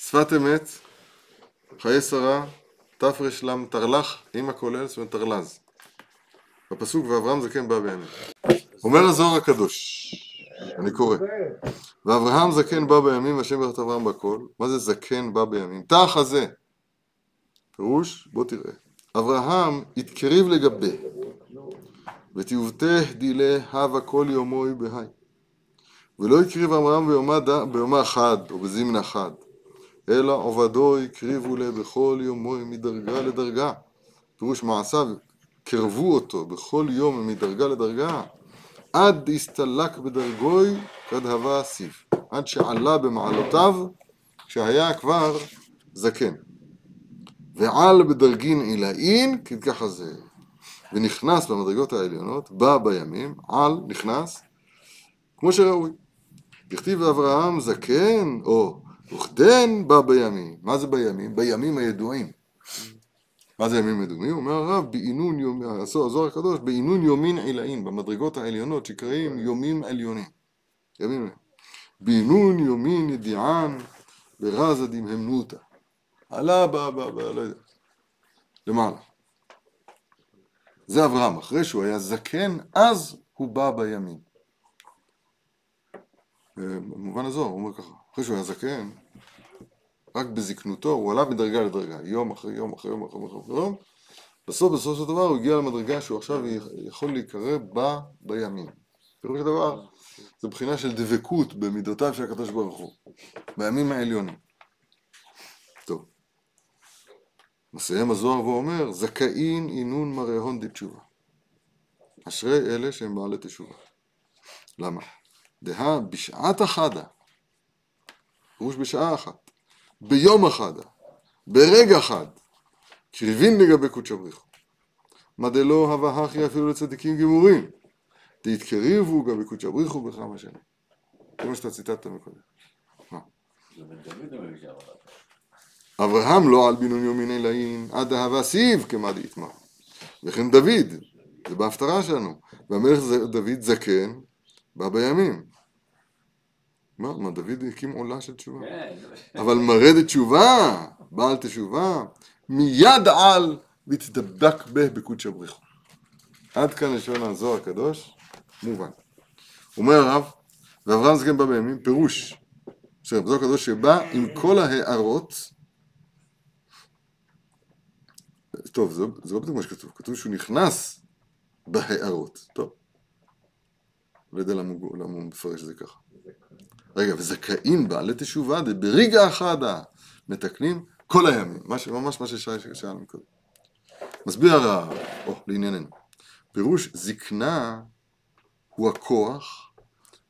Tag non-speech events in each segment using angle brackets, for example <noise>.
שפת אמת, חיי שרה, תר"ל תרל"ח עם הכולל, זאת אומרת תרל"ז. בפסוק ואברהם זקן בא בימים. אומר הזוהר הקדוש, אני קורא, ואברהם זקן בא בימים והשם ברכת אברהם בכל, מה זה זקן בא בימים? תא חזה. פירוש, בוא תראה. אברהם התקריב לגבי, ותיובטה דילה הווה כל יומוי בהי. ולא הקריב אברהם ביומה, ביומה חד, או בזימנה חד, אלא עובדו הקריבו לה בכל יומוי מדרגה לדרגה. פירוש מעשיו, קרבו אותו בכל יום מדרגה לדרגה, עד הסתלק בדרגוי כד הווה סיב, עד שעלה במעלותיו כשהיה כבר זקן. ועל בדרגין עילאין ככה זה, ונכנס במדרגות העליונות, בא בימים, על, נכנס, כמו שראוי. דכתיב אברהם זקן, או וכדן בא בימים. מה זה בימים? בימים הידועים. מה זה ימים ידועים? אומר הרב, בעינון יומי, הזוהר הקדוש, בעינון יומין עילאין, במדרגות העליונות שקראים יומים עליונים. ימים בעינון יומין ידיען ברזה דמהמנותא. עלה ב... ב... ב... לא יודע. למעלה. זה אברהם, אחרי שהוא היה זקן, אז הוא בא בימים. במובן הזוהר, הוא אומר ככה, אחרי שהוא היה זקן, רק בזקנותו, הוא עלה מדרגה לדרגה, יום אחרי יום אחרי יום אחרי יום אחרי יום, בסוף בסוף של דבר הוא הגיע למדרגה שהוא עכשיו יכול להיקרא בה בימים. פירוש הדבר, זו בחינה של דבקות במידותיו של הקדוש ברוך הוא, בימים העליונים. מסיים הזוהר ואומר, זכאין אינון מראה הון דתשובה. אשרי אלה שהם בעלי תשובה. למה? דהה בשעת אחדה, פירוש בשעה אחת, ביום אחדה, ברגע אחד, קריבין לגבי קודשא בריחו. מה דלא הווה הכי אפילו לצדיקים גמורים, דהתקריבו גם בקודשא בריחו בכמה שנים. זה מה שאתה ציטטת מקודם. אברהם לא על בינון יומין אלאים עד אהבה סיב כמה דאיתמר. וכן דוד, זה בהפטרה שלנו, והמלך דוד זקן בא בימים. מה, מה דוד הקים עולה של תשובה? כן. אבל מרד תשובה, בעל תשובה, מיד על והתדבק בה בקודשא בריחו. עד כאן לשון הזוהר הקדוש, מובן. אומר הרב, ואברהם זקן בא בימים, פירוש, בסדר, בזוהר הקדוש שבא עם כל ההערות, טוב, זה, זה לא בדיוק מה שכתוב, כתוב שהוא נכנס בהערות, טוב. לא יודע למה הוא מפרש את זה ככה. רגע, וזכאים בה לתשובה ברגע אחדה מתקנים כל הימים, ממש מה ששאלנו קודם. מסביר הרב, או, לענייננו, פירוש זקנה הוא הכוח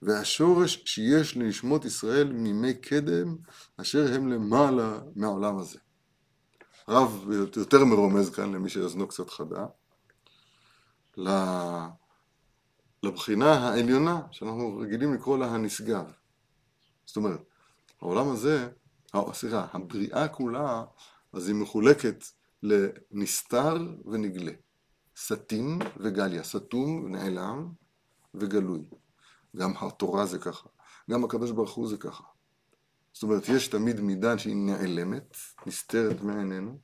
והשורש שיש לנשמות ישראל מימי קדם אשר הם למעלה מהעולם הזה. הרב יותר מרומז כאן למי שאוזנו קצת חדה, לבחינה העליונה שאנחנו רגילים לקרוא לה הנשגב. זאת אומרת, העולם הזה, סליחה, הבריאה כולה, אז היא מחולקת לנסתר ונגלה. סטין וגליה, סתום ונעלם וגלוי. גם התורה זה ככה, גם הקדוש ברוך הוא זה ככה. זאת אומרת, יש תמיד מידה שהיא נעלמת, נסתרת מעינינו,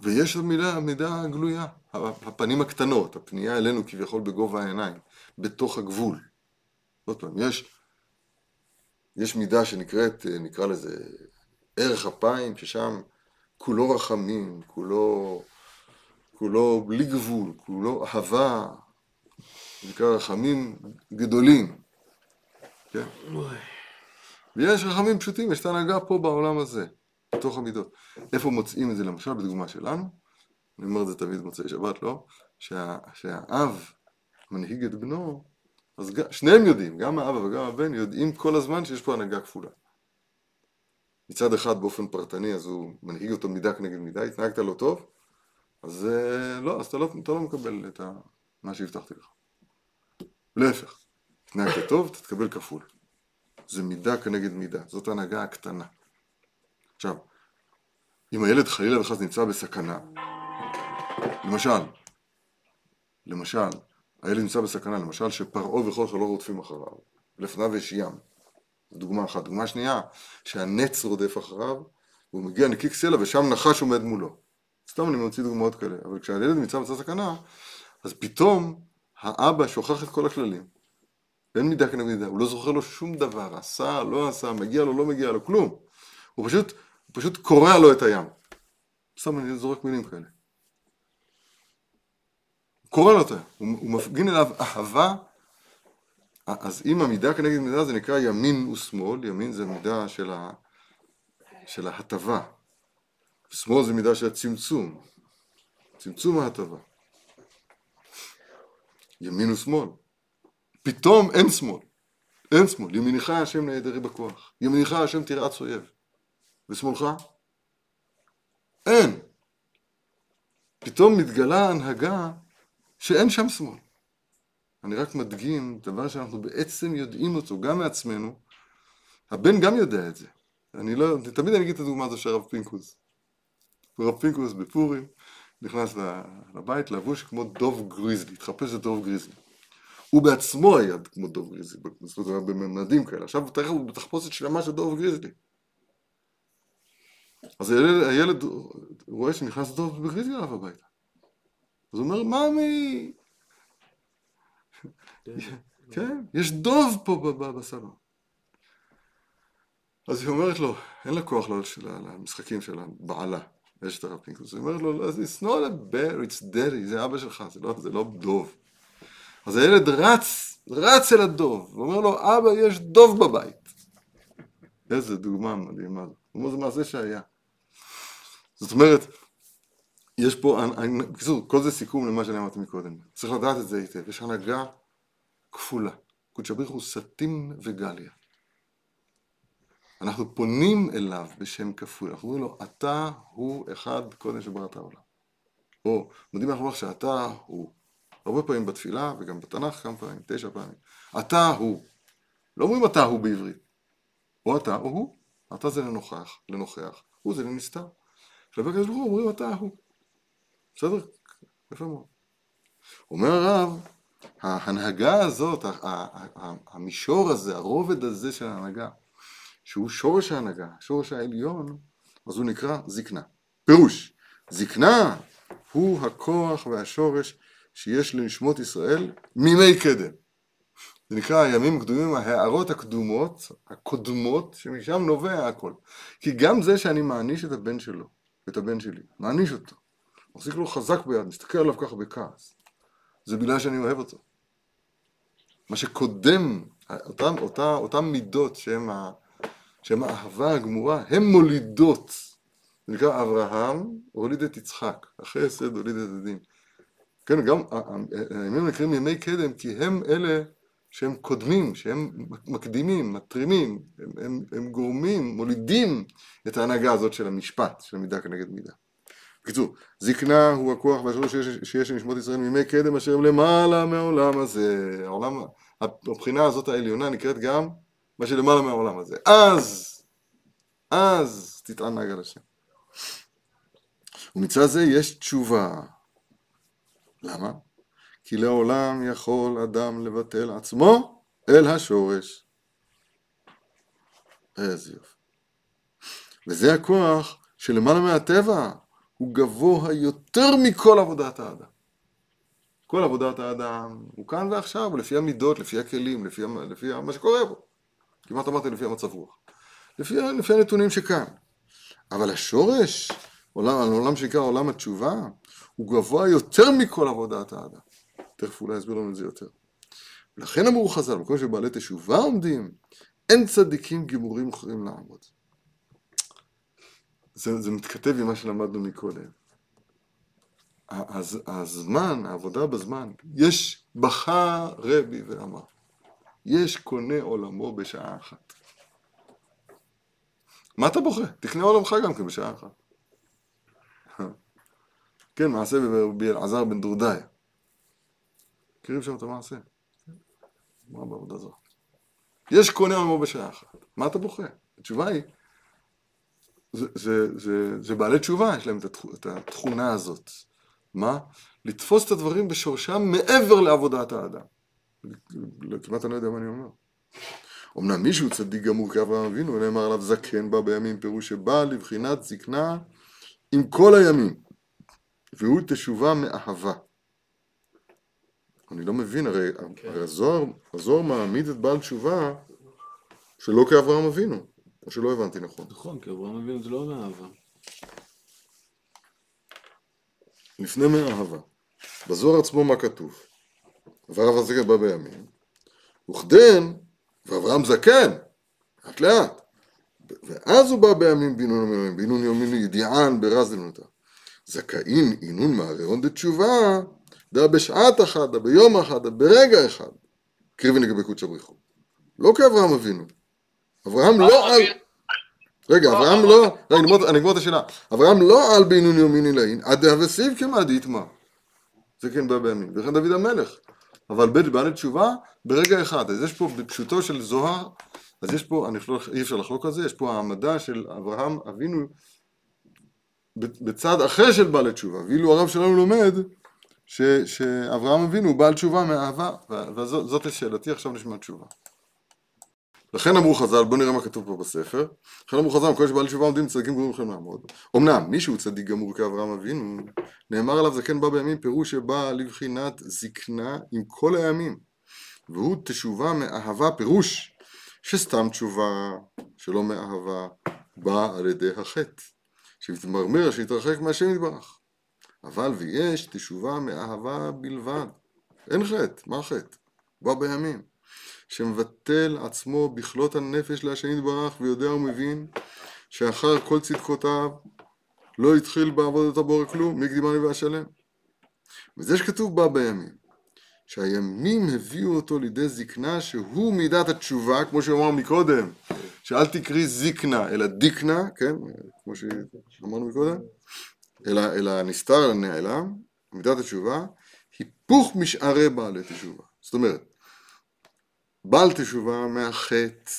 ויש מידה, מידה גלויה, הפנים הקטנות, הפנייה אלינו כביכול בגובה העיניים, בתוך הגבול. עוד פעם, יש, יש מידה שנקראת, נקרא לזה, ערך אפיים, ששם כולו רחמים, כולו, כולו בלי גבול, כולו אהבה, נקרא רחמים גדולים, כן? ויש רחמים פשוטים, יש את ההנהגה פה בעולם הזה. בתוך המידות. איפה מוצאים את זה למשל בדוגמה שלנו? אני אומר את זה תמיד מוצאי שבת, לא? שה, שהאב מנהיג את בנו, אז שניהם יודעים, גם האבא וגם הבן יודעים כל הזמן שיש פה הנהגה כפולה. מצד אחד באופן פרטני אז הוא מנהיג אותו מידה כנגד מידה, התנהגת לא טוב, אז אה, לא, אז אתה לא, אתה לא מקבל את ה, מה שהבטחתי לך. להפך, התנהגת טוב, אתה תקבל כפול. זה מידה כנגד מידה, זאת ההנהגה הקטנה. עכשיו, אם הילד חלילה וחס נמצא בסכנה, למשל, למשל, הילד נמצא בסכנה, למשל שפרעה וכל שלא רודפים אחריו, לפניו יש ים. דוגמה אחת. דוגמה שנייה, שהנץ רודף אחריו, והוא מגיע נקיק סלע ושם נחש עומד מולו. סתם אני מוציא דוגמאות כאלה, אבל כשהילד נמצא בצד סכנה, אז פתאום האבא שוכח את כל הכללים. אין מידה כנגד מידה, הוא לא זוכר לו שום דבר, עשה, לא עשה, מגיע לו, לא מגיע לו, כלום. הוא פשוט, פשוט קורע לו את הים. סתם אני זורק מילים כאלה. הוא קורע לו את הים, הוא, הוא מפגין אליו אהבה. אז אם המידה כנגד מידה זה נקרא ימין ושמאל, ימין זה מידה של, ה, של ההטבה, שמאל זה מידה של הצמצום, צמצום ההטבה. ימין ושמאל. פתאום אין שמאל. אין שמאל. ימינך השם נעדרי בכוח. ימינך השם תרעץ אויב. ושמאלך? אין. פתאום מתגלה הנהגה שאין שם שמאל. אני רק מדגים דבר שאנחנו בעצם יודעים אותו, גם מעצמנו. הבן גם יודע את זה. אני לא, תמיד אני אגיד את הדוגמה הזו של הרב פינקוס. הרב פינקוס בפורים נכנס לבית לבוש כמו דוב גריזלי, התחפש לדוב גריזלי. הוא בעצמו היה כמו דוב גריזלי, זאת אומרת, בממדים כאלה. עכשיו הוא בתחפושת שלמה של דוב גריזלי. אז הילד, הילד רואה שנכנס דוב גריזלי אליו הביתה. אז הוא אומר, ממי, כן, יש דוב פה בסלון. אז היא אומרת לו, אין לה כוח למשחקים של בעלה. יש את הרב פינקוס, הוא אומר לו, it's not a bear, it's daddy, זה אבא שלך, זה לא, זה לא דוב. אז הילד רץ, רץ אל הדוב, ואומר לו, אבא, יש דוב בבית. איזה דוגמה מדהימה. הוא אומר, זה מעשה שהיה. זאת אומרת, יש פה, בקיצור, כל זה סיכום למה שאני אמרתי מקודם. צריך לדעת את זה היטב. יש הנהגה כפולה. קודש הבריך הוא סטים וגליה. אנחנו פונים אליו בשם כפוי, אנחנו אומרים לו, אתה הוא אחד קודם שבראת העולם. או מודים לך שאתה הוא. הרבה פעמים בתפילה וגם בתנ"ך כמה פעמים, תשע פעמים. אתה הוא. לא אומרים אתה הוא בעברית. או אתה או הוא. אתה זה לנוכח, לנוכח, הוא זה לנסתר. כלפי הקדוש ברוך הוא אומרים אתה הוא. בסדר? יפה מאוד. אומר הרב, ההנהגה הזאת, המישור הזה, הרובד הזה של ההנהגה, שהוא שורש ההנהגה, שורש העליון, אז הוא נקרא זקנה. פירוש, זקנה הוא הכוח והשורש שיש לנשמות ישראל מימי קדם. זה נקרא הימים הקדומים, ההערות הקדומות, הקודמות, שמשם נובע הכל. כי גם זה שאני מעניש את הבן שלו, את הבן שלי, מעניש אותו, מחזיק לו חזק ביד, מסתכל עליו ככה בכעס, זה בגלל שאני אוהב אותו. מה שקודם, אותם, אותה, אותם מידות שהם ה... שהן האהבה הגמורה, הן מולידות. זה נקרא אברהם הוליד את יצחק, החסד הוליד את הדין. כן, גם הימים נקראים ימי קדם כי הם אלה שהם קודמים, שהם מקדימים, מתרימים, הם, הם, הם גורמים, מולידים את ההנהגה הזאת של המשפט, של מידה כנגד מידה. בקיצור, זקנה הוא הכוח והשלוש שיש, שיש לנשמות ישראל מימי קדם אשר הם למעלה מהעולם הזה. העולם, הבחינה הזאת העליונה נקראת גם מה שלמעלה מהעולם הזה. אז, אז תתענג על השם. ומצד זה יש תשובה. למה? כי לעולם יכול אדם לבטל עצמו אל השורש. איזה יופי. וזה הכוח שלמעלה מהטבע הוא גבוה יותר מכל עבודת האדם. כל עבודת האדם הוא כאן ועכשיו, לפי המידות, לפי הכלים, לפי, לפי מה שקורה בו. כמעט אמרתי לפי המצב רוח. לפי, לפי הנתונים שכאן. אבל השורש, עולם, העולם שנקרא עולם התשובה, הוא גבוה יותר מכל עבודת האדם. תכף אולי יסביר לנו את זה יותר. ולכן אמרו חז"ל, במקום שבעלי תשובה עומדים, אין צדיקים גיבורים יכולים לעמוד. זה, זה מתכתב עם מה שלמדנו מקודם. הז, הזמן, העבודה בזמן, יש בכה רבי ואמר. יש קונה עולמו בשעה אחת. מה אתה בוכה? תקנה עולמך גם כן בשעה אחת. <laughs> כן, מעשה ברבי אלעזר בן דורדאי. מכירים שם את המעשה? מה בעבודה זו? יש קונה עולמו בשעה אחת. מה אתה בוכה? התשובה היא, זה, זה, זה, זה בעלי תשובה, יש להם את התכונה הזאת. מה? לתפוס את הדברים בשורשם מעבר לעבודת האדם. כמעט אני לא יודע מה אני אומר. אמנם מישהו צדיק גמור כאברהם אבינו, נאמר עליו זקן בא בימים, פירוש שבא לבחינת זקנה עם כל הימים, והוא תשובה מאהבה. אני לא מבין, הרי, כן. הרי הזוהר, הזוהר מעמיד את בעל תשובה שלא כאברהם אבינו, או שלא הבנתי נכון. נכון, כי אברהם אבינו זה לא מאהבה. לפני מאהבה. בזוהר עצמו מה כתוב? ואברהם הזקן בא בימים, וכדן, ואברהם זקן, לאט לאט. ואז הוא בא בימים בינון ומילים, בינון יומינו ידיען ברז דמנותא. זכאין אינון מהריון דתשובה, דא בשעת אחת, דא ביום אחד, דא ברגע אחד. קריבין לגבי קודש הבריחו. לא כאברהם אבינו. אברהם לא על... רגע, אברהם לא... רגע, אני אגמור את השאלה. אברהם לא על בינון יומיני לעין, עד דהווה סיב כמא דיתמא. זה כן בא בימים. וכן דוד המלך. אבל בית בעל תשובה ברגע אחד. אז יש פה בפשוטו של זוהר, אז יש פה, אני לא, אי אפשר לחלוק על זה, יש פה העמדה של אברהם אבינו בצד אחר של בעל תשובה. ואילו הרב שלנו לומד ש, שאברהם אבינו הוא בעל תשובה מאהבה, וזאת שאלתי, עכשיו נשמע תשובה. לכן אמרו חז"ל, בואו נראה מה כתוב פה בספר. לכן אמרו חז"ל, כל שבעל תשובה עומדים צדיקים גמורים יכולים לעמוד. אמנם, מישהו צדיק גמור כאברהם אבינו, נאמר עליו זקן בא בימים, פירוש שבא לבחינת זקנה עם כל הימים. והוא תשובה מאהבה, פירוש שסתם תשובה שלא מאהבה באה על ידי החטא, שהתמרמר, שהתרחק מהשם יתברך. אבל ויש תשובה מאהבה בלבד. אין חטא, מה החטא? בא בימים. שמבטל עצמו בכלות הנפש להשם יתברך ויודע ומבין שאחר כל צדקותיו לא התחיל בעבודת הבורא כלום, מי קדימני והשלם. וזה שכתוב בא בימים, שהימים הביאו אותו לידי זקנה שהוא מידת התשובה, כמו שאמרנו מקודם, שאל תקרי זקנה אלא דיקנה, כן, כמו שאמרנו מקודם, אלא, אלא נסתר אלא נעלם, מידת התשובה, היפוך משארי בעלי תשובה. זאת אומרת, בעל תשובה מהחטא,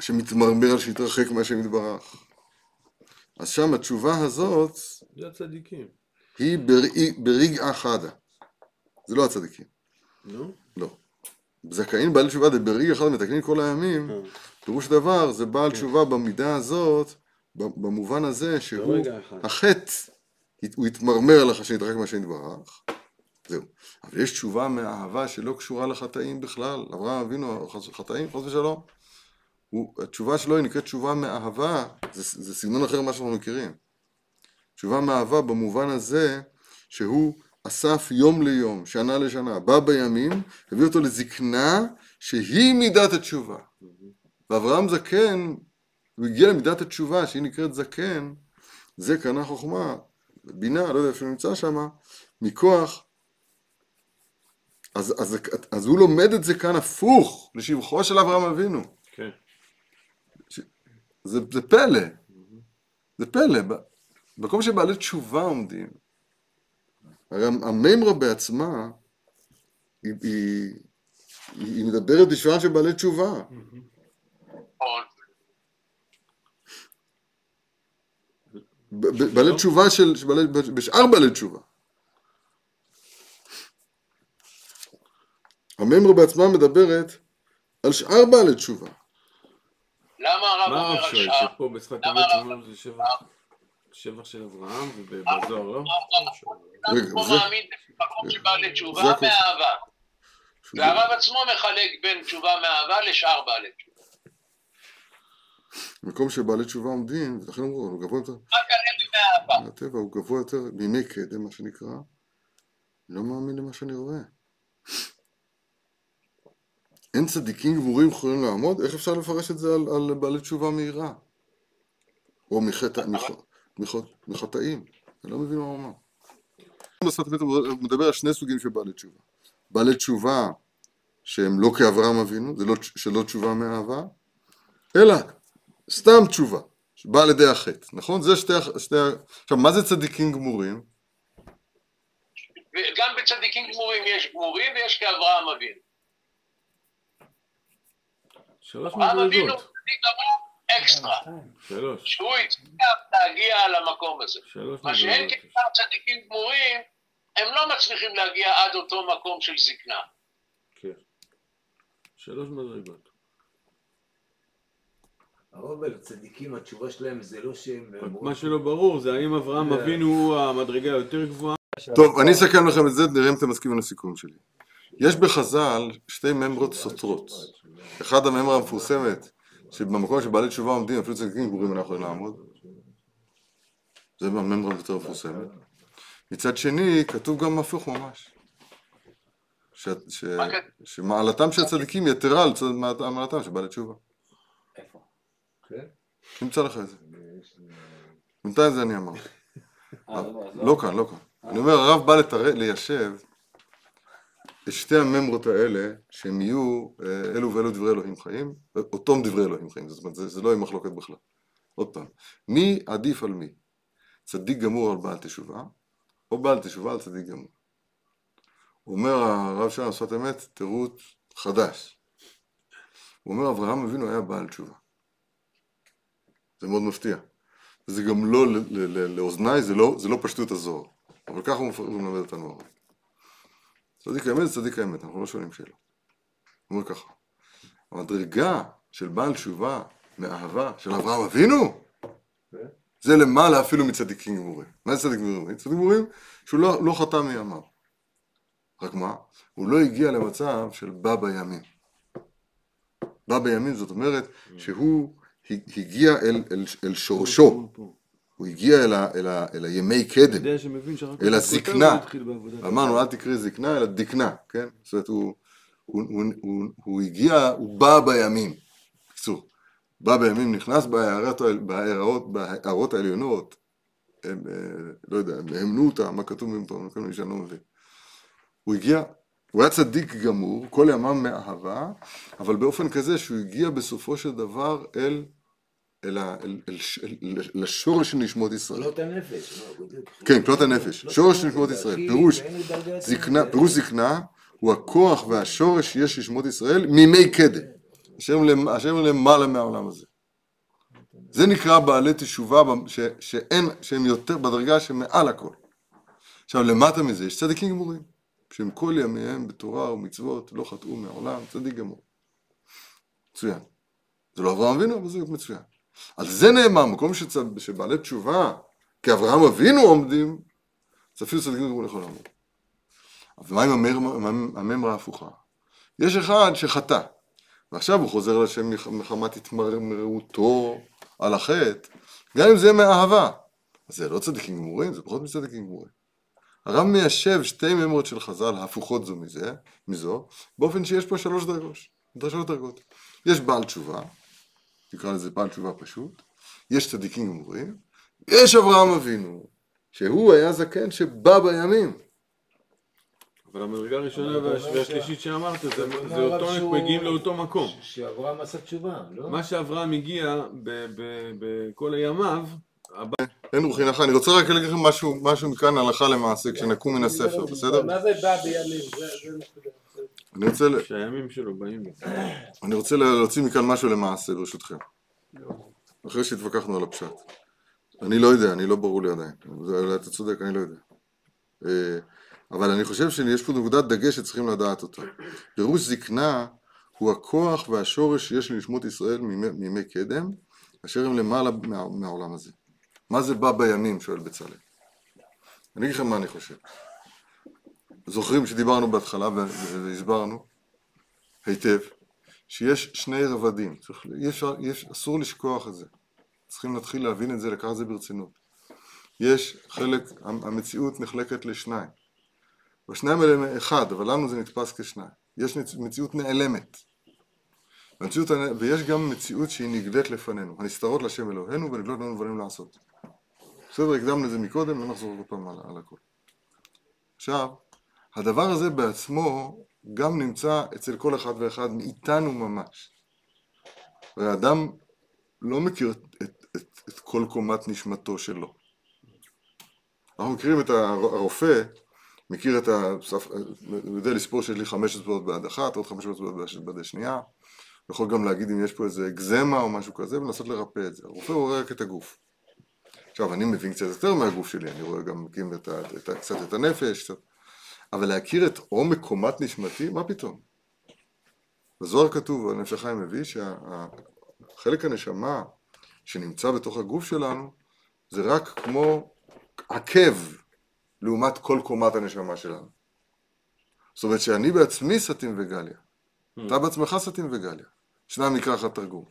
שמתמרמר על שהתרחק מהשם יתברך. אז שם התשובה הזאת זה הצדיקים. היא ברגע, חדה. זה לא הצדיקים, נו? לא. זכאים בעל תשובה ברגע אחד מתקנים כל הימים, אה, פירוש דבר זה בעל תשובה במידה הזאת, במובן הזה שהוא. החטא, הוא התמרמר על שהתרחק מהשם יתברך, זהו. אבל יש תשובה מאהבה שלא קשורה לחטאים בכלל, אברהם אבינו חטאים, חס ושלום. הוא, התשובה שלו היא נקראת תשובה מאהבה, זה, זה סגנון אחר ממה שאנחנו מכירים. תשובה מאהבה במובן הזה שהוא אסף יום ליום, שנה לשנה, בא בימים, הביא אותו לזקנה שהיא מידת התשובה. ואברהם זקן, הוא הגיע למידת התשובה שהיא נקראת זקן, זה קנה חוכמה, בינה, לא יודע איפה הוא נמצא שם, מכוח, אז, אז, אז הוא לומד את זה כאן הפוך, לשבחו של אברהם אבינו. כן. זה, זה פלא, זה פלא. במקום שבעלי תשובה עומדים, הרי המימרה בעצמה, היא, היא, היא מדברת בשבילם של בעלי תשובה. נכון. ב- ב- בעלי תשובה של, בשאר בעלי תשובה. המימרה בעצמה מדברת על שאר בעלי תשובה. למה הרב מה אומר הרב על שואל? שאר? שפה בשפת אמת אומרים זה שבח- שבח של אברהם ובזוהר לא? רגע, הוא זה- מאמין במקום שבעלי תשובה זה הכול. מאהבה. והרב עצמו מחלק בין תשובה מאהבה לשאר בעלי תשובה. מקום שבעלי תשובה עומדים, ולכן אמרו, הוא גבוה יותר, רק עליהם מאהבה. הטבע הוא גבוה יותר מימי קדם, מה שנקרא, לא מאמין למה שאני רואה. אין צדיקים גמורים יכולים לעמוד? איך אפשר לפרש את זה על, על בעלי תשובה מהירה? או מחטא, מח, מח, מחטאים? אני לא מבין מה הוא אמר. אמת הוא מדבר על שני סוגים של בעלי תשובה. בעלי תשובה שהם לא כאברהם אבינו, זה לא, שלא תשובה מאהבה, אלא סתם תשובה, שבאה על ידי החטא, נכון? זה שתי, שתי... עכשיו, מה זה צדיקים גמורים? וגם בצדיקים גמורים יש גמורים ויש כאברהם אבינו. שלוש אבינו מדרגות. צדיק אקסטרה, שלוש. שהוא הצליח להגיע למקום הזה. שלוש מה שאין. כשאר צדיקים גמורים, הם לא מצליחים להגיע עד אותו מקום של זקנה. כן. שלוש מדרגות. אבל צדיקים, התשובה שלהם זה לא שהם... מה שלא ברור זה האם אברהם אבינו הוא המדרגה היותר גבוהה. טוב, אני אסכם לכם את זה, נראה אם אתם מסכימים לסיכום שלי. יש בחז"ל שתי ממרות סותרות. אחד הממרה המפורסמת, שבמקום שבעלי תשובה עומדים, אפילו צדיקים גבורים אנחנו יכולים לעמוד. זה הממרה יותר מפורסמת. מצד שני, כתוב גם הפוך ממש. ש... ש... מה כתוב? שמעלתם של הצדיקים יתרה על מעלתם של בעלי תשובה. נמצא לך את זה. בינתיים זה אני אמרתי. לא כאן, לא כאן. אני אומר, הרב בא ליישב את שתי הממרות האלה, שהם יהיו אה, אלו ואלו דברי אלוהים חיים, אותם דברי אלוהים חיים, זאת אומרת, זה לא יהיה מחלוקת בכלל. עוד פעם, מי עדיף על מי? צדיק גמור על בעל תשובה, או בעל תשובה על צדיק גמור. אומר הרב שלנו שפת אמת, תירוץ חדש. הוא אומר, אברהם אבינו היה בעל תשובה. זה מאוד מפתיע. זה גם לא, לאוזניי, זה לא, זה לא פשטות הזוהר. אבל ככה הוא מלמד אותנו הרב. צדיק האמת זה צדיק האמת, אנחנו לא שואלים שאלות. הוא אומר ככה, המדרגה של בעל תשובה מאהבה של אברהם אבינו, זה למעלה אפילו מצדיקים גמורים. מה זה צדיקים גמורים? צדיקים גמורים שהוא לא, לא חטא מימיו. רק מה? הוא לא הגיע למצב של בא בימים. בא בימים זאת אומרת שהוא הגיע אל, אל, אל שורשו, הוא הגיע אל, ה, אל, ה, אל הימי קדם. אל הזקנה. בעבודה. אמרנו אל תקראי זקנה אלא דקנה, כן? זאת אומרת הוא, הוא, הוא, הוא, הוא הגיע, הוא בא בימים, בקיצור, בא בימים, נכנס בהערות, העליונות, הם, אה, לא יודע, הם האמנו אותה, מה כתוב מיני שאני לא מבין. הוא הגיע, הוא היה צדיק גמור, כל ימיו מאהבה, אבל באופן כזה שהוא הגיע בסופו של דבר אל, אל, אל, אל, אל, אל, לשורש של נשמות ישראל. כלות הנפש. לא. כן, כלות הנפש, כלות שורש הנפש, נשמות ישראל, פירוש זקנה. פירוש זקנה הוא הכוח והשורש שיש לשמות ישראל מימי קדם, אשר למעלה מהעולם הזה. זה נקרא בעלי תשובה ש, שאין, שהם יותר בדרגה שמעל הכל. עכשיו למטה מזה יש צדיקים גמורים, שהם כל ימיהם בתורה ומצוות לא חטאו מעולם, צדיק גמור. מצוין. זה לא אברהם אבינו, אבל זה מצוין. על זה נאמר, מקום שצ... שבעלי תשובה כאברהם אבינו עומדים, זה אפילו צדיקים גמורים יכול לעמוד. אבל מה עם הממרה- ההפוכה? יש אחד שחטא, ועכשיו הוא חוזר לשם מח- מחמת התמרמרותו על החטא, גם אם זה מאהבה. אז זה לא צדיקים גמורים, זה פחות מצדיקים גמורים. הרב מיישב שתי ממרות של חז"ל הפוכות זו מזה, מזו, באופן שיש פה שלוש דרגות, שלוש דרגות. יש בעל תשובה, תקרא לזה בעל תשובה פשוט, יש צדיקים גמורים, יש אברהם אבינו, שהוא היה זקן שבא בימים. אבל המדרגה הראשונה והשלישית שאמרת, זה- אותו, מגיעים לאותו מקום. ש- שאברהם עשה תשובה, לא? מה שאברהם הגיע בכל ימיו, אין רוחי נחה, אני רוצה רק להגיד לכם משהו, משהו מכאן הלכה למעשה, כשנקום מן הספר, בסדר? מה זה בא בימים? אני רוצה, שהימים שלו באים. אני רוצה להוציא מכאן משהו למעשה, ברשותכם. אחרי שהתווכחנו על הפשט. אני לא יודע, אני לא ברור לי עדיין. אתה צודק, אני לא יודע. אה, אבל אני חושב שיש פה נקודת דגש שצריכים לדעת אותה. פירוש זקנה הוא הכוח והשורש שיש לנשמות ישראל מימי, מימי קדם, אשר הם למעלה מה, מהעולם הזה. מה זה בא בימים? שואל בצלאל. אני אגיד לכם מה אני חושב. זוכרים שדיברנו בהתחלה והסברנו היטב שיש שני רבדים, צריך, אפשר, יש, אסור לשכוח את זה. צריכים להתחיל להבין את זה, לקחת את זה ברצינות. יש חלק, המציאות נחלקת לשניים. והשניים האלה הם אחד, אבל לנו זה נתפס כשניים. יש מציאות נעלמת. ויש גם מציאות שהיא נגלית לפנינו, הנסתרות לשם אלוהינו ונגלות לנו דברים לעשות. בסדר, הקדמנו את זה מקודם, לא נחזור עוד פעם על, על הכל. עכשיו, הדבר הזה בעצמו גם נמצא אצל כל אחד ואחד מאיתנו ממש. והאדם לא מכיר את, את, את, את כל קומת נשמתו שלו. אנחנו מכירים את הר- הרופא, מכיר את הוא יודע לספור שיש לי חמש אצבעות ביד אחת, עוד חמש אצבעות ביד השנייה, הוא יכול גם להגיד אם יש פה איזה אקזמה או משהו כזה ולנסות לרפא את זה. הרופא רואה רק את הגוף. עכשיו, אני מבין קצת יותר מהגוף שלי, אני רואה גם מקים את ה, את ה, קצת את הנפש, קצת... אבל להכיר את עומק קומת נשמתי, מה פתאום? בזוהר כתוב, הנפש החיים מביא, שהחלק הנשמה שנמצא בתוך הגוף שלנו, זה רק כמו עקב לעומת כל קומת הנשמה שלנו. זאת אומרת שאני בעצמי סטים וגליה. אתה בעצמך סטים וגליה. שניים נקרא אחת תרגום.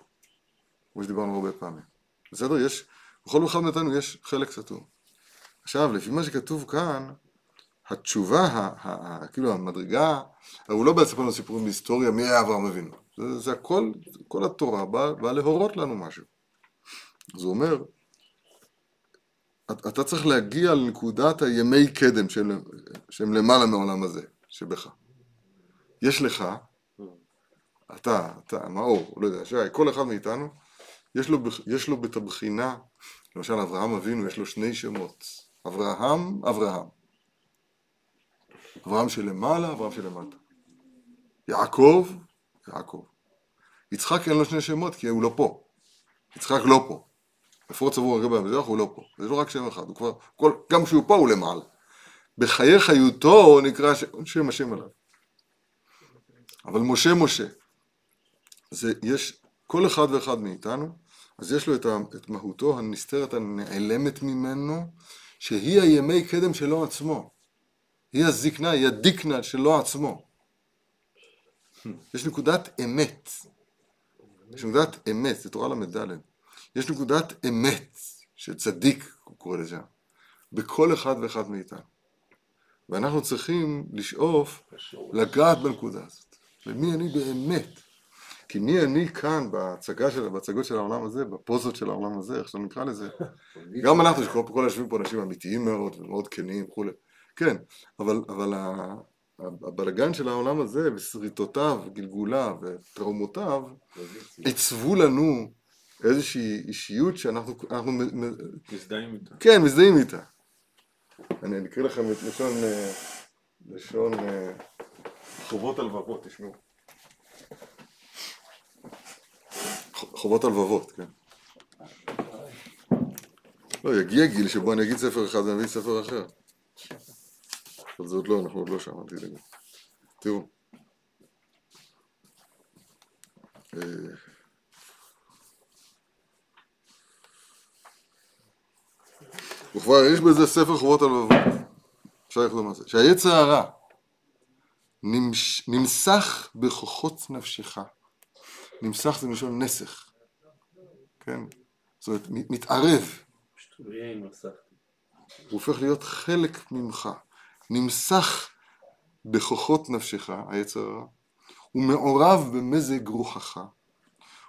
כמו שדיברנו הרבה פעמים. בסדר? יש, בכל אחד מאיתנו יש חלק סתום. עכשיו, לפי מה שכתוב כאן, התשובה, ה, ה, ה, כאילו המדרגה, הוא לא בעצם לנו סיפורים בהיסטוריה מי היה אברהם אבינו. זה, זה הכל, כל התורה באה בא להורות לנו משהו. הוא אומר, אתה צריך להגיע לנקודת הימי קדם שהם, שהם למעלה מהעולם הזה, שבך. יש לך, אתה, אתה, מאור, לא יודע, שי, כל אחד מאיתנו, יש לו, יש לו את הבחינה, למשל אברהם אבינו, יש לו שני שמות, אברהם, אברהם. אברהם שלמעלה, אברהם שלמטה. יעקב, יעקב. יצחק אין לו שני שמות כי הוא לא פה. יצחק לא פה. לפחות צבור הרבה במזרח הוא לא פה. יש לו רק שם אחד. הוא כבר, כל, גם כשהוא פה הוא למעלה. בחיי חיותו נקרא ש... שם השם עליו. אבל משה משה. זה יש, כל אחד ואחד מאיתנו, אז יש לו את, ה, את מהותו הנסתרת הנעלמת ממנו, שהיא הימי קדם שלו עצמו. היא הזקנה, היא הדיקנה שלו עצמו. יש נקודת אמת. יש נקודת אמת, זה תורה ל"ד. יש נקודת אמת, שצדיק, הוא קורא לזה, בכל אחד ואחד מאיתנו. ואנחנו צריכים לשאוף לגעת בנקודה הזאת. למי אני באמת? כי מי אני כאן בהצגה של, בהצגות של העולם הזה, בפוזות של העולם הזה, איך שאתה נקרא לזה, גם אנחנו, שכל יושבים פה אנשים אמיתיים מאוד ומאוד כנים וכולי, כן, אבל, אבל הבלגן של העולם הזה ושריטותיו, גלגוליו וטראומותיו עיצבו לנו איזושהי אישיות שאנחנו... אנחנו, מזדהים איתה. כן, מזדהים איתה. אני אקריא לכם את לשון, לשון חובות הלבבות, תשמעו. חובות הלבבות, כן. לא, יגיע גיל שבו אני אגיד ספר אחד ואני אביא ספר אחר. אבל זה עוד לא, אנחנו עוד לא שם, אל תדאגו. תראו. וכבר יש בזה ספר חובות הלבבות. אפשר לכתוב מה זה. שהיצר הרע נמסך בכוחות נפשך. נמסך זה מלשון נסך. כן? זאת אומרת, מתערב. הוא הופך להיות חלק ממך. נמסך בכוחות נפשך, היצר הרע, הוא מעורב במזג רוחך,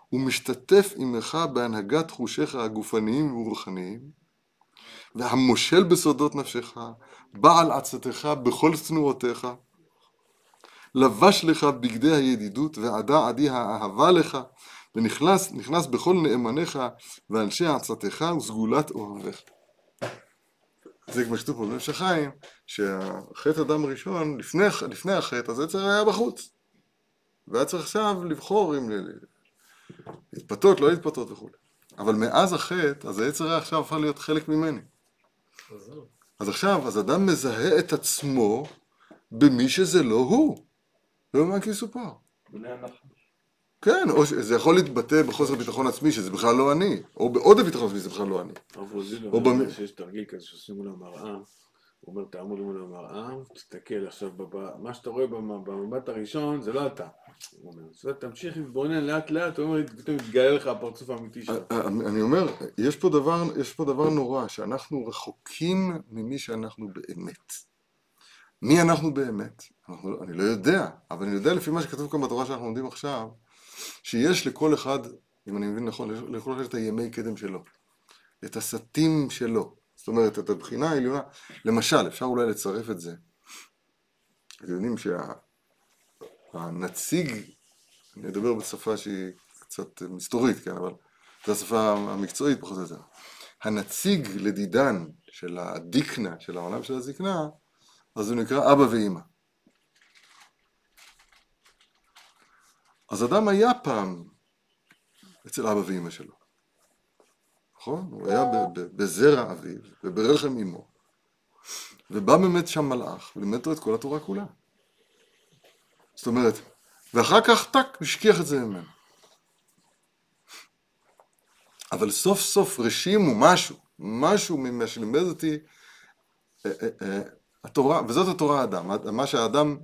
הוא משתתף עמך בהנהגת חושיך הגופניים והרוחניים, והמושל בסודות נפשך, בעל עצתך בכל צנועותיך, לבש לך בגדי הידידות ועדה עדי האהבה לך, ונכנס נכנס בכל נאמניך ואנשי עצתך וסגולת אוהביך. זה כמו שכתוב פה בנפש החיים, שהחטא אדם הראשון, לפני, לפני החטא, אז היצר היה בחוץ. והיה צריך עכשיו לבחור אם להתפתות, לא להתפתות וכו'. אבל מאז החטא, אז היצר היה עכשיו הפך להיות חלק ממני. אז עכשיו, אז אדם מזהה את עצמו במי שזה לא הוא. לא מה כי סופר. כן, או זה יכול להתבטא בחוסר ביטחון עצמי, שזה בכלל לא אני, או בעודף ביטחון עצמי, שזה בכלל לא אני. הרב רוזין אומר שיש תרגיל כזה שעושים מול המראה, הוא אומר, תעמוד מול המראה, תסתכל עכשיו, מה שאתה רואה במבט הראשון, זה לא אתה. הוא אומר, תמשיך להתבונן לאט לאט, הוא אומר, פתאום יתגלה לך הפרצוף האמיתי שלך. אני אומר, יש פה דבר, יש פה דבר נורא, שאנחנו רחוקים ממי שאנחנו באמת. מי אנחנו באמת? אנחנו, אני לא יודע, אבל אני יודע לפי מה שכתוב כאן בתורה שאנחנו לומדים עכשיו, שיש לכל אחד, אם אני מבין נכון, לכל אחד את הימי קדם שלו, את הסטים שלו, זאת אומרת, את הבחינה העליונה. למשל, אפשר אולי לצרף את זה. אתם יודעים שהנציג, שה... אני אדבר בשפה שהיא קצת מסתורית, כן, אבל זו השפה המקצועית פחות או יותר. הנציג לדידן של הדיקנה, של העולם של הזקנה, אז הוא נקרא אבא ואימא. אז אדם היה פעם אצל אבא ואימא שלו, נכון? הוא היה בזרע אביו וברחם אמו, ובא באמת שם מלאך ולימד אותו את כל התורה כולה. זאת אומרת, ואחר כך טק, השכיח את זה ממנו. אבל סוף סוף רשימו משהו, משהו ממה שלימד אותי אה, אה, אה, התורה, וזאת התורה האדם, מה שהאדם,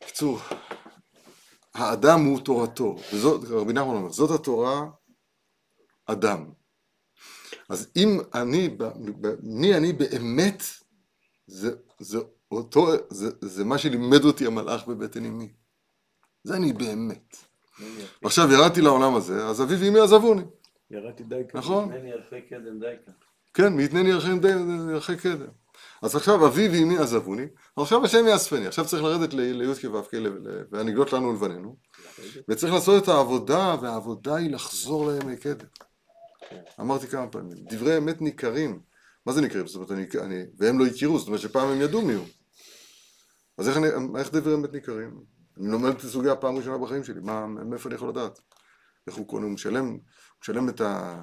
בקיצור, האדם הוא תורתו, וזאת, רבי נחמן אומר, זאת התורה אדם. אז אם אני, ב- ב- מי אני באמת, זה, זה אותו, זה, זה מה שלימד אותי המלאך בבטן אמי. זה אני באמת. עכשיו ירדתי לעולם הזה, אז אבי ואמי עזבוני, ירדתי די כזה. נכון? אין ירחי קדם די כאן. כן, מיתנני ירחי קדם. אז עכשיו אבי ואמי עזבוני, עכשיו השם יאספני, עכשיו צריך לרדת לי"ק ו"ק והנגלות לנו ולבנינו, וצריך לעשות את העבודה, והעבודה היא לחזור לימי קדם. אמרתי כמה פעמים, דברי אמת ניכרים. מה זה ניכרים? זאת אומרת, אני, אני, והם לא הכירו, זאת אומרת שפעם הם ידעו מי הוא. אז איך, אני, איך דברי אמת ניכרים? אני לומד את הסוגיה פעם ראשונה בחיים שלי, מה, מאיפה אני יכול לדעת? איך הוא קונה, הוא משלם, הוא משלם את, ה,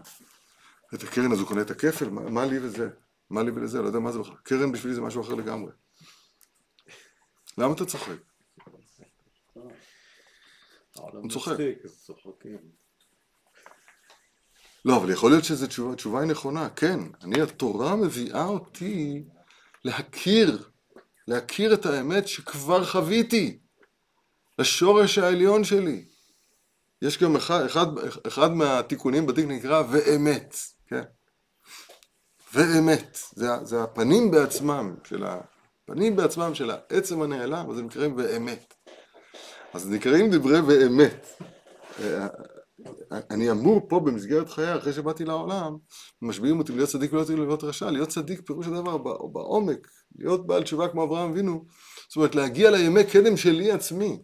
את הקרן, אז הוא קונה את הכפל, מה, מה לי וזה? מה לי ולזה? לא יודע מה זה בכלל. קרן בשבילי זה משהו אחר לגמרי. למה אתה צוחק? הוא צוחק. לא, אבל יכול להיות שזו תשובה, התשובה היא נכונה, כן. אני, התורה מביאה אותי להכיר, להכיר את האמת שכבר חוויתי, לשורש העליון שלי. יש גם אחד, אחד, אחד מהתיקונים בתיק נקרא ואמת, כן? ואמת, זה, זה הפנים בעצמם של הפנים בעצמם של העצם הנעלם, אז הם נקראים ואמת. אז נקראים דברי ואמת. אה, אני אמור פה במסגרת חיי, אחרי שבאתי לעולם, משביעים אותי להיות צדיק ולא להיות רשע, להיות צדיק פירוש הדבר בעומק, להיות בעל תשובה כמו אברהם אבינו, זאת אומרת להגיע לימי קדם שלי עצמי,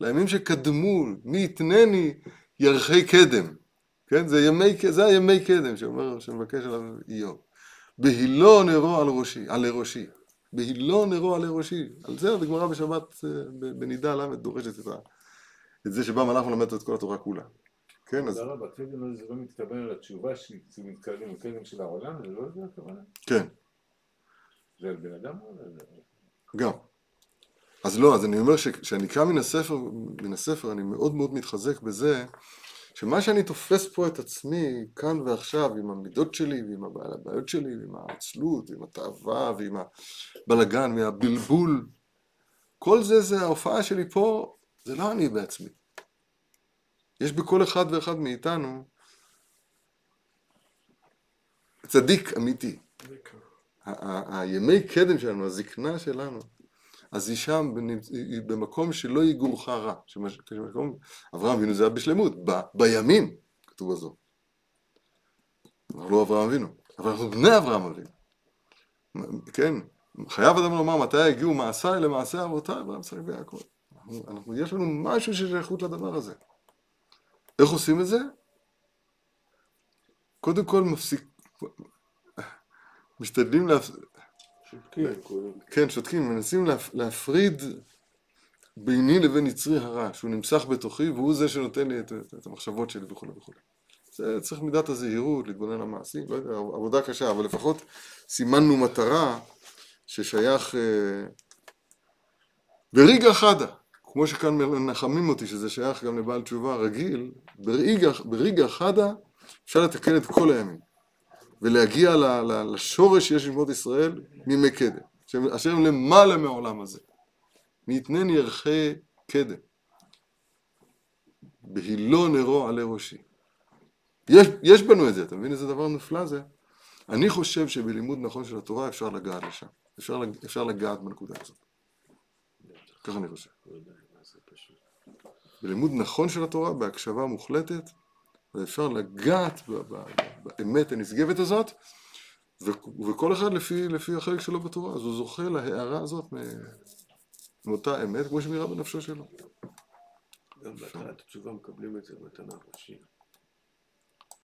לימים שקדמו, מי יתנני ירחי קדם, כן, זה, ימי, זה הימי קדם שאומר, שמבקש עליו איוב, בהילו נרו על ראשי, על ראשי, בהילו נרו על ראשי, על זה הגמרא בשבת אה, בנידה ל' דורשת את ה... את זה שבה מלאך מלמד את כל התורה כולה. כן, אז תודה רבה, קדם הזה לא מתכוון על התשובה שמתקדם לקדם של העולם, זה לא זה הכוונה? כן, זה על בן אדם או על... גם. אז לא, אז אני אומר שכשאני קם מן הספר, מן הספר אני מאוד מאוד מתחזק בזה שמה שאני תופס פה את עצמי כאן ועכשיו עם המידות שלי ועם הבעיות שלי ועם העצלות ועם התאווה ועם הבלגן והבלבול כל זה זה ההופעה שלי פה, זה לא אני בעצמי. יש בכל אחד ואחד מאיתנו צדיק אמיתי. הימי קדם שלנו, הזקנה שלנו, אז היא שם, במקום שלא יגורך רע. שמקום- אברהם אבינו זה היה בשלמות, ב- בימים, כתוב בזו. אנחנו לא אברהם אבינו, אבל אנחנו בני אברהם אבינו. כן, חייב אדם לומר מתי יגיעו מעשיי למעשה אבותיי, אברהם צריך ויעקב. יש לנו משהו של שייכות לדבר הזה. איך עושים את זה? קודם כל מפסיק... משתדלים להפ... שותקים. כן, שותקים, מנסים להפ... להפריד ביני לבין יצרי הרע, שהוא נמסך בתוכי, והוא זה שנותן לי את, את, המחשבות שלי וכו' וכו'. זה צריך מידת הזהירות, להתבונן למעשים, לא יודע, עבודה קשה, אבל לפחות סימנו מטרה ששייך אה, ברגע חדה, כמו שכאן מנחמים אותי שזה שייך גם לבעל תשובה רגיל, ברגע חדה אפשר לתקן את כל הימים. ולהגיע ל- ל- לשורש שיש ללמוד ישראל מימי קדם, אשר הם למעלה מהעולם הזה. מיתנני ערכי קדם. בהילו נרו עלי ראשי. יש, יש בנו את זה, אתה מבין איזה דבר נפלא זה? אני חושב שבלימוד נכון של התורה אפשר לגעת לשם. אפשר, אפשר לגעת בנקודה הזאת. ככה אני חושב. לא. בלימוד נכון של התורה, בהקשבה מוחלטת, ואפשר לגעת באמת הנשגבת הזאת, וכל אחד לפי, לפי החלק שלו בתורה, אז הוא זוכה להערה הזאת מאותה אמת, כמו שנראה בנפשו שלו. גם בהתחלת התשובה מקבלים את זה במתנה ראשית.